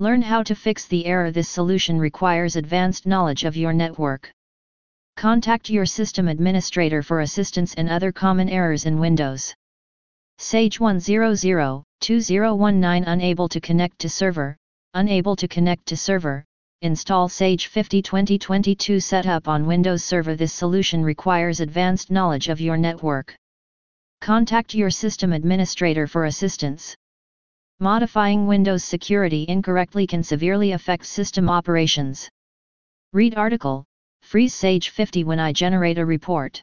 Learn how to fix the error this solution requires advanced knowledge of your network. Contact your system administrator for assistance and other common errors in Windows. Sage 100-2019 Unable to connect to server, unable to connect to server, install Sage 50 2022 Setup on Windows Server This solution requires advanced knowledge of your network. Contact your system administrator for assistance. Modifying Windows security incorrectly can severely affect system operations. Read article, Freeze Sage 50 when I generate a report.